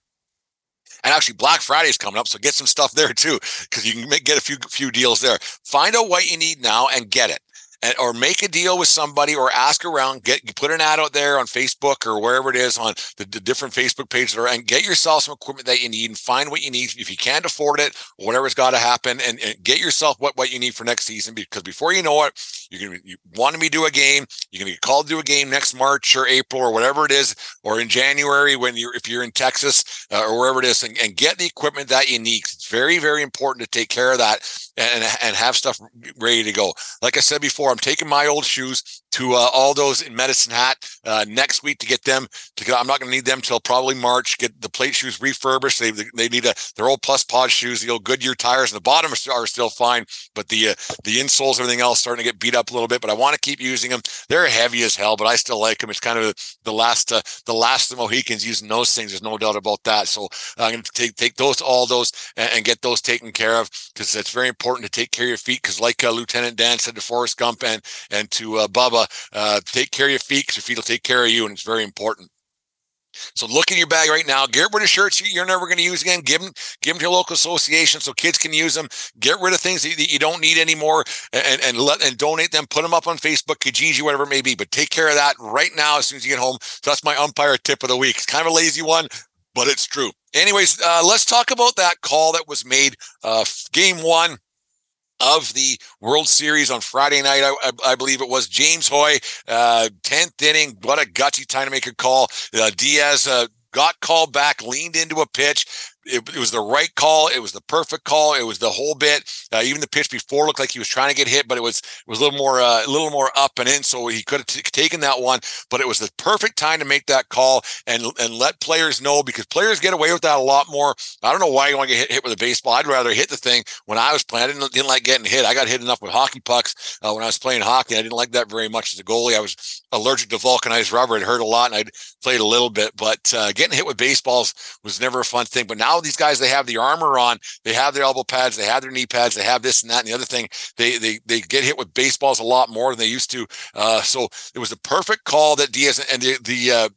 and actually black friday is coming up so get some stuff there too because you can make, get a few few deals there. Find out what you need now and get it and, or make a deal with somebody or ask around get put an ad out there on facebook or wherever it is on the, the different facebook pages and get yourself some equipment that you need and find what you need. If you can't afford it whatever's got to happen and, and, get yourself what, what you need for next season because before you know it you're gonna you want to do a game you're gonna get called to do a game next march or april or whatever it is or in january when you're if you're in texas uh, or wherever it is and, and get the equipment that you need. It's very very important to take care of that and and have stuff ready to go. Like i said before I'm taking my old shoes to uh, Aldo's in Medicine Hat uh, next week to get them to. I'm not going to need them till probably March. Get the plate shoes refurbished. They they need a their old plus pod shoes. The old Goodyear tires and the bottom are, are still fine, but the uh, the insoles, everything else, starting to get beat up a little bit. But I want to keep using them. They're heavy as hell, but I still like them. It's kind of the last uh, the last of the Mohicans using those things. There's no doubt about that. So I'm going to take take those all those and, and get those taken care of because it's very important to take care of your feet. Because like uh, Lieutenant Dan said to Forrest Gump and and to uh, Uh, take care of your feet because your feet will take care of you, and it's very important. So look in your bag right now. Get rid of shirts you're never going to use again. Give them, give them to your local association so kids can use them. Get rid of things that you don't need anymore, and and let and donate them. Put them up on Facebook, Kijiji, whatever it may be. But take care of that right now as soon as you get home. So that's my umpire tip of the week. It's kind of a lazy one, but it's true. Anyways, uh, let's talk about that call that was made. Uh, game one of the World Series on Friday night. I, I, I believe it was James Hoye, uh, 10th inning. What a gutsy time to make a call. Uh, Diaz uh, got called back, leaned into a pitch, it, it, was the right call. It was the perfect call. It was the whole bit. Uh, even the pitch before looked like he was trying to get hit, but it was it was a little more uh, a little more up and in, so he could have t- taken that one. But it was the perfect time to make that call and and let players know because players get away with that a lot more. I don't know why you want to get hit, hit with a baseball. I'd rather hit the thing. When I was playing, I didn't, didn't like getting hit. I got hit enough with hockey pucks uh, when I was playing hockey. I didn't like that very much as a goalie. I was allergic to vulcanized rubber. It hurt a lot, and I played a little bit. But uh, getting hit with baseballs was never a fun thing. But now these guys they have the armor on, they have their elbow pads, they have their knee pads, they have this and that and the other thing. They they they get hit with baseballs a lot more than they used to. Uh, so it was the perfect call that Diaz and the the uh,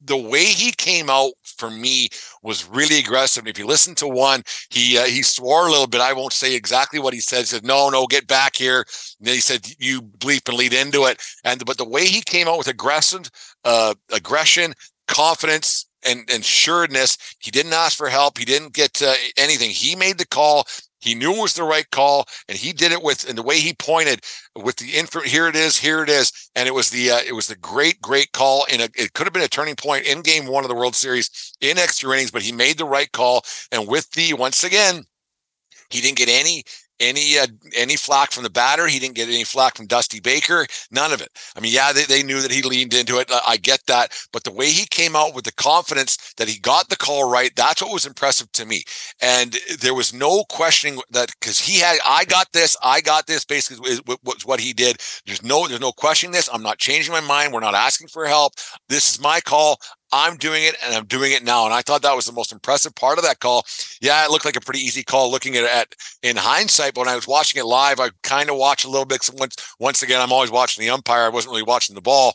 the way he came out for me was really aggressive. And if you listen to one, he uh, he swore a little bit. I won't say exactly what he said. He said, "No, no, get back here." And he said, "You bleep and lead into it." And but the way he came out with aggressive, uh, aggression, confidence, and, sureness. He didn't ask for help. He didn't get uh, anything. He made the call. He knew it was the right call, and he did it with and the way he pointed with the info. Here it is, here it is, and it was the uh, it was the great, great call. And it could have been a turning point in Game One of the World Series in extra innings, but he made the right call. And with the once again, he didn't get any any uh, any flack from the batter. He didn't get any flack from Dusty Baker. None of it. I mean, yeah, they, they knew that he leaned into it. I get that, but the way he came out with the confidence that he got the call right, that's what was impressive to me. And there was no questioning that because he had, I got this, I got this. Basically, was what he did. There's no, there's no questioning this. I'm not changing my mind. We're not asking for help. This is my call. I'm doing it and I'm doing it now. And I thought that was the most impressive part of that call. Yeah, it looked like a pretty easy call looking at it in hindsight. But when I was watching it live, I kind of watched a little bit. Once, once again, I'm always watching the umpire. I wasn't really watching the ball.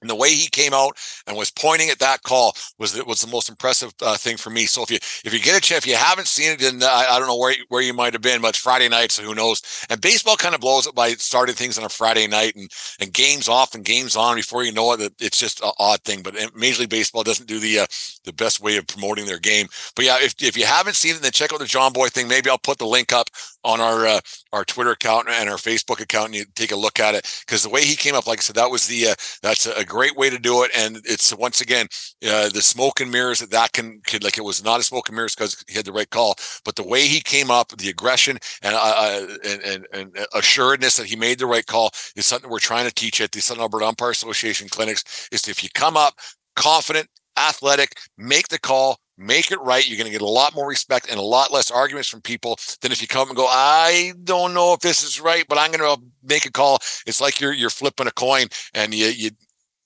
And the way he came out and was pointing at that call was was the most impressive uh, thing for me. So if you if you get a chance, if you haven't seen it, then uh, I, don't know where where you might have been, but it's Friday night, so who knows? And baseball kind of blows it by starting things on a Friday night and and games off and games on before you know it. It's just an odd thing. But Major League Baseball doesn't do the uh, the best way of promoting their game. But yeah, if if you haven't seen it, then check out the John Boy thing. Maybe I'll put the link up on our uh, our Twitter account and our Facebook account, and you take a look at it because the way he came up, like I said, that was the uh, that's a great way to do it. And it's once again uh, the smoke and mirrors that that can, could like it was not a smoke and mirrors because he had the right call, but the way he came up, the aggression and uh, uh, and, and, and assuredness that he made the right call is something we're trying to teach at the Southern Alberta Umpire Association clinics. Is if you come up confident, athletic, make the call, make it right. You're going to get a lot more respect and a lot less arguments from people than if you come and go, I don't know if this is right, but I'm going to make a call. It's like you're you're flipping a coin and you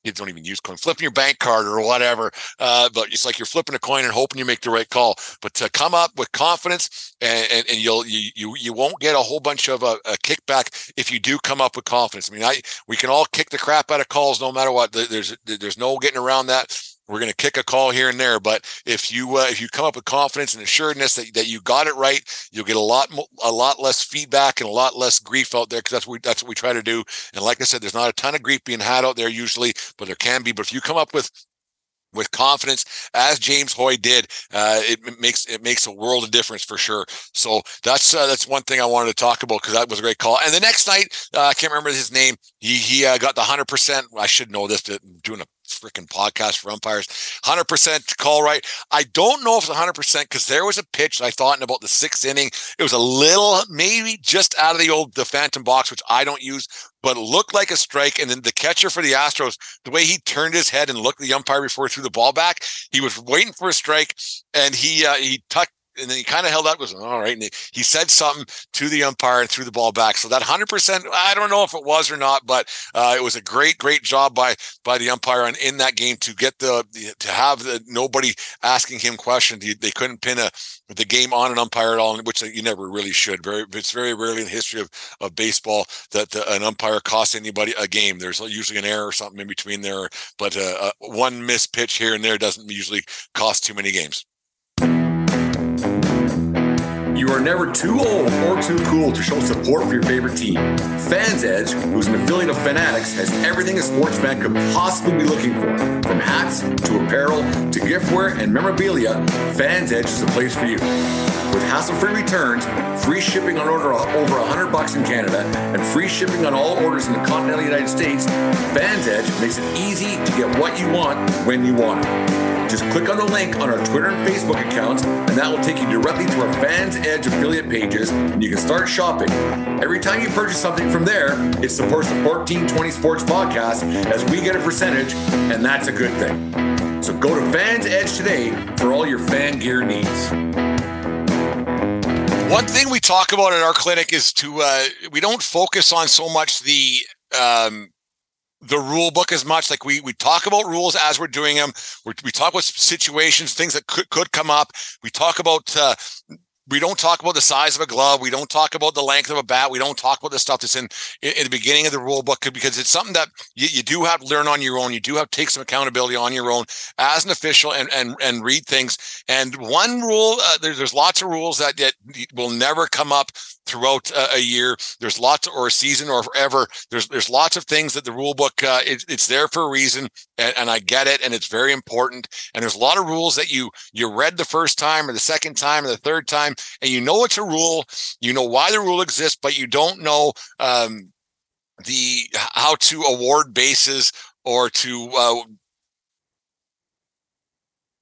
you don't even use coin, flipping your bank card or whatever. Uh, but it's like you're flipping a coin and hoping you make the right call. But to come up with confidence, and, and, and you'll you, you you won't get a whole bunch of a, uh, a, kickback if you do come up with confidence. I mean, I we can all kick the crap out of calls no matter what. There's there's no getting around that we're going to kick a call here and there but if you uh, if you come up with confidence and assuredness that, that you got it right you'll get a lot a lot less feedback and a lot less grief out there because that's what we, that's what we try to do and like i said there's not a ton of grief being had out there usually but there can be but if you come up with with confidence as James Hoye did. Uh, it makes it makes a world of difference for sure. So that's uh, that's one thing I wanted to talk about because that was a great call. And the next night, uh, I can't remember his name. He he uh, got the hundred percent. I should know this. Doing a freaking podcast for umpires. 100% call right. I don't know if it's 100% because there was a pitch I thought in about the sixth inning. It was a little, maybe just out of the old the phantom box, which I don't use, but looked like a strike. And then the catcher for the Astros, the way he turned his head and looked at the umpire before he threw the ball back, he was waiting for a strike, and he uh, he tucked and then he kind of held up, was all right. And he, he, said something to the umpire and threw the ball back. So that hundred percent, I don't know if it was or not, but uh, it was a great, great job by by the umpire and in that game to get the, the to have the nobody asking him questions. They couldn't pin a the game on an umpire at all, which you never really should. Very, it's very rarely in the history of of baseball that the, an umpire costs anybody a game. There's usually an error or something in between there, but uh, uh, one missed pitch here and there doesn't usually cost too many games. You are never too old or too cool to show support for your favorite team. Fans Edge, who's an affiliate of Fanatics, has everything a sports fan could possibly be looking for. From hats to apparel to giftware and memorabilia, Fans Edge is the place for you. With hassle-free returns, free shipping on order over 100 bucks in Canada, and free shipping on all orders in the continental United States, Fans Edge makes it easy to get what you want when you want it. Just click on the link on our Twitter and Facebook accounts, and that will take you directly to our Fans Edge affiliate pages, and you can start shopping. Every time you purchase something from there, it supports the 1420 Sports Podcast as we get a percentage, and that's a good thing. So go to Fans Edge today for all your fan gear needs. One thing we talk about at our clinic is to uh, we don't focus on so much the um, the rule book as much. Like we we talk about rules as we're doing them. We're, we talk about situations, things that could could come up. We talk about uh, we don't talk about the size of a glove. We don't talk about the length of a bat. We don't talk about the stuff that's in, in, in the beginning of the rule book because it's something that you, you, do have to learn on your own. You do have to take some accountability on your own as an official and and and read things. And one rule, uh, there's there's lots of rules that, that will never come up throughout a year. There's lots or a season or forever. There's there's lots of things that the rule book uh, it, it's there for a reason, and, and I get it, and it's very important. And there's a lot of rules that you you read the first time or the second time or the third time, and you know it's a rule. You know why the rule exists, but you don't know um, the how to award bases or to uh,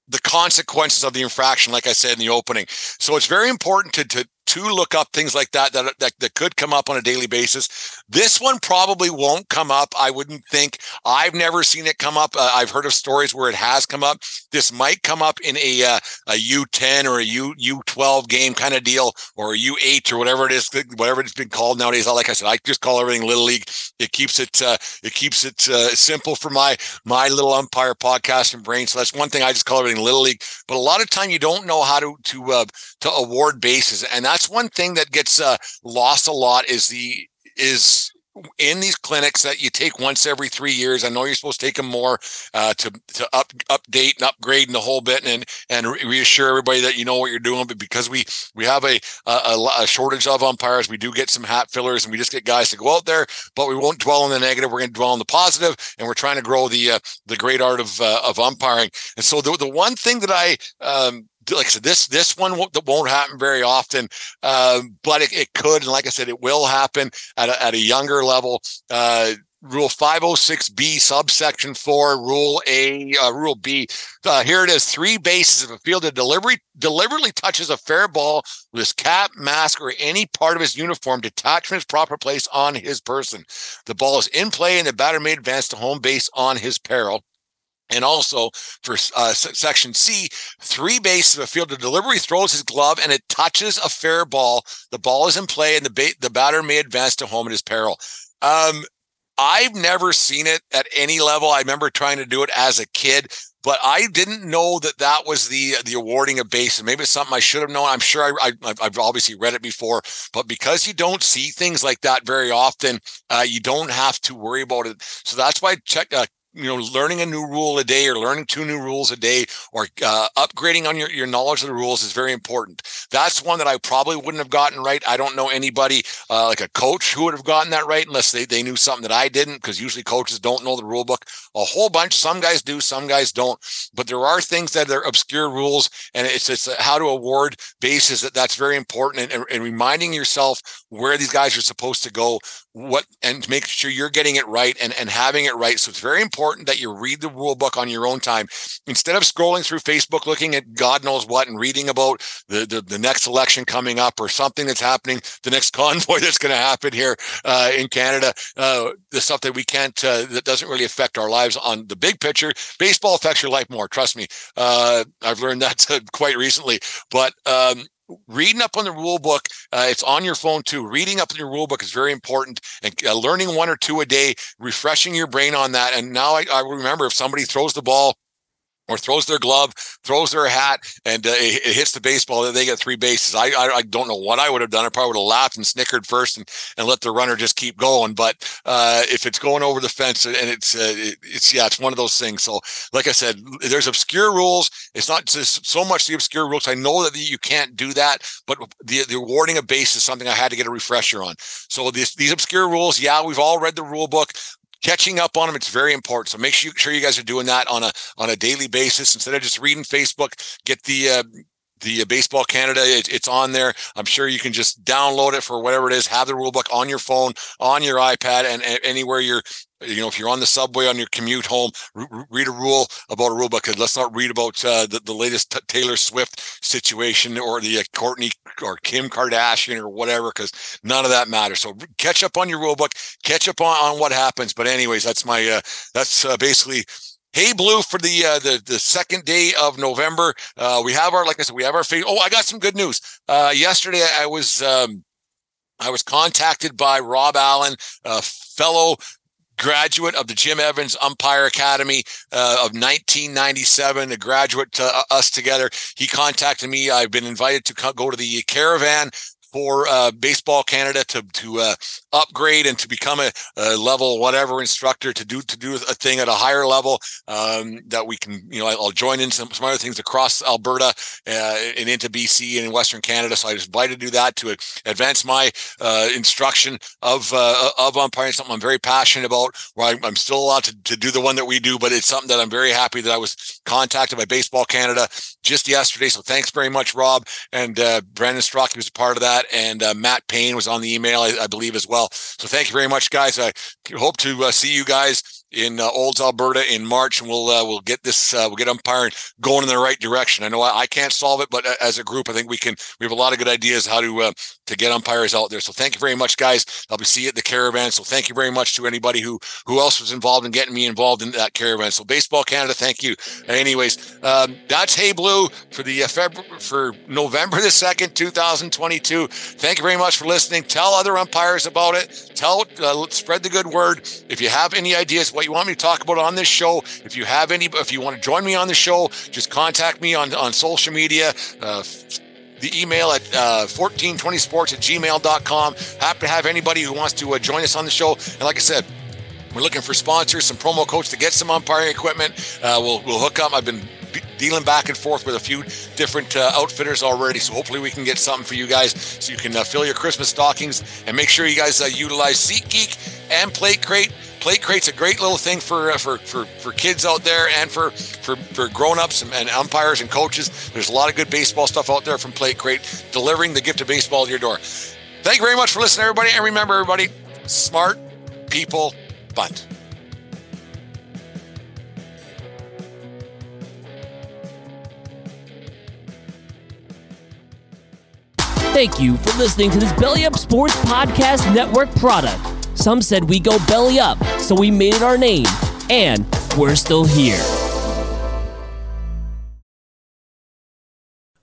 the consequences of the infraction, like I said in the opening. So it's very important to, to to look up things like that, that that that could come up on a daily basis. This one probably won't come up. I wouldn't think. I've never seen it come up. Uh, I've heard of stories where it has come up. This might come up in a uh, a U10 or a U U12 game kind of deal, or a U8 or whatever it is, whatever it's been called nowadays. Like I said, I just call everything little league. It keeps it uh, it keeps it uh, simple for my my little umpire podcast and brain. So that's one thing I just call everything little league. But a lot of time you don't know how to to uh, to award bases, and that's one thing that gets uh, lost a lot is the is in these clinics that you take once every three years. I know you're supposed to take them more uh, to to up update and upgrade and the whole bit and and reassure everybody that you know what you're doing. But because we we have a a, a shortage of umpires, we do get some hat fillers and we just get guys to go out there. But we won't dwell on the negative. We're going to dwell on the positive, and we're trying to grow the uh, the great art of uh, of umpiring. And so the the one thing that I um, like I said, this this one won't, won't happen very often, uh, but it, it, could, and like I said, it will happen at a, at a younger level. Uh, Rule 506B, subsection 4, Rule A, uh, Rule B. Uh, here it is three bases. If a fielder deliberately, deliberately touches a fair ball with his cap, mask, or any part of his uniform detached from proper place on his person, the ball is in play and the batter may advance to home base on his peril. And also for uh, section C, three bases of a fielder deliberately throws his glove and it touches a fair ball. The ball is in play and the ba- the batter may advance to home at his peril. Um, I've never seen it at any level. I remember trying to do it as a kid, but I didn't know that that was the the awarding of bases. Maybe it's something I should have known. I'm sure I, I, have obviously read it before, but because you don't see things like that very often, uh, you don't have to worry about it. So that's why check uh, you know learning a new rule a day or learning two new rules a day or uh, upgrading on your, your knowledge of the rules is very important. That's one that i probably wouldn't have gotten right. I don't know anybody uh, like a coach who would have gotten that right unless they, they knew something that i didn't because usually coaches don't know the rule book. A whole bunch some guys do some guys don't. But there are things that are obscure rules and it's it's how to award bases that that's very important and, and reminding yourself where these guys are supposed to go what and make sure you're getting it right and, and having it right. So it's very important that you read the rule book on your own time. Instead of scrolling through Facebook looking at God knows what and reading about the, the, the next election coming up or something that's happening, the next convoy that's going to happen here uh, in Canada, uh, the stuff that we can't, uh, that doesn't really affect our lives on the big picture. Baseball affects your life more. Trust me. Uh, I've learned that quite recently. But um, reading up on the rule book uh, it's on your phone too. Reading up on your rule book is very important and uh, learning one or two a day refreshing your brain on that. And now I, I remember if somebody throws the ball or throws their glove, throws their hat, and uh, it, it, hits the baseball, they get three bases. I, I, I don't know what I would have done. I probably would have laughed and snickered first and, and let the runner just keep going. But uh, if it's going over the fence and it's uh, it, it's yeah, it's one of those things. So like I said, there's obscure rules. It's not just so much the obscure rules. I know that you can't do that, but the the awarding a base is something I had to get a refresher on. So these these obscure rules, yeah, we've all read the rule book catching up on them it's very important. So make sure you guys are doing that on a on a daily basis. Instead of just reading facebook get the uh, the baseball canada it, it's on there. I'm sure you can just download it for whatever it is have the rule book on your phone on your ipad and, and anywhere you're you know, if you're on the subway on your commute home, read a rule about a rule book. Let's not read about uh, the, the latest t- Taylor Swift situation or the uh, Kourtney or Kim Kardashian or whatever, because none of that matters. So catch up on your rule book, catch up on, on what happens. But anyways, that's my uh, that's uh, basically Hey Blue for the uh, the the second day of November. Uh, we have our like I said, we have our. Fa- oh, I got some good news. Uh, yesterday, I was um, I was contacted by Rob Allen, a fellow graduate of the Jim Evans Umpire Academy uh, of 1997, a graduate to uh, us together. He contacted me. I've been invited to co- go to the caravan for uh, Baseball Canada to to uh, upgrade and to become a, a, level whatever instructor to do to do a thing at a higher level um, that we can you know I'll join in some, some other things across Alberta uh, and into BC and in Western Canada. So I just invited to do that to advance my uh, instruction of uh, of umpiring. Something I'm very passionate about. Where I'm, I'm still allowed to, to do the one that we do, but it's something that I'm very happy that I was contacted by Baseball Canada just yesterday. So thanks very much, Rob and uh, Brandon Strock was a part of that, and uh, Matt Payne was on the email, I, I believe as well. So thank you very much, guys. I hope to uh, see you guys in uh, Olds, Alberta in March, and we'll uh, we'll get this uh, we'll get umpiring going in the right direction. I know I, I, can't solve it, but as a group, I think we can. We have a lot of good ideas how to uh, to get umpires out there. So thank you very much, guys. I'll be see you at the caravan. So thank you very much to anybody who who else was involved in getting me involved in that caravan. So Baseball Canada, thank you. Anyways, um, that's Hey Blue for the uh, February for November the second, two thousand twenty-two. Thank you very much for listening. Tell other umpires about it. Tell spread the good word. If you have any ideas what you want me to talk about on this show. If you have any, if you want to join me on the show, just contact me on, on social media. Uh, the email at uh, 1420sports at gmail.com. Happy to have anybody who wants to uh, join us on the show. And like I said, we're looking for sponsors, some promo codes to get some umpiring equipment. Uh, we'll, we'll hook up. I've been dealing back and forth with a few different uh, outfitters already. So hopefully we can get something for you guys so you can uh, fill your Christmas stockings and make sure you guys uh, utilize SeatGeek and Plate Crate. Plate Crate's a great little thing for uh, for, for for kids out there and for for for grown-ups and, and, umpires and coaches. There's a lot of good baseball stuff out there from Plate Crate, delivering the gift of baseball to your door. Thank you very much for listening, everybody. And remember, everybody, smart people bunt. Thank you for listening to this Belly Up Sports Podcast Network product. Some said we go belly up, so we made it our name, and we're still here.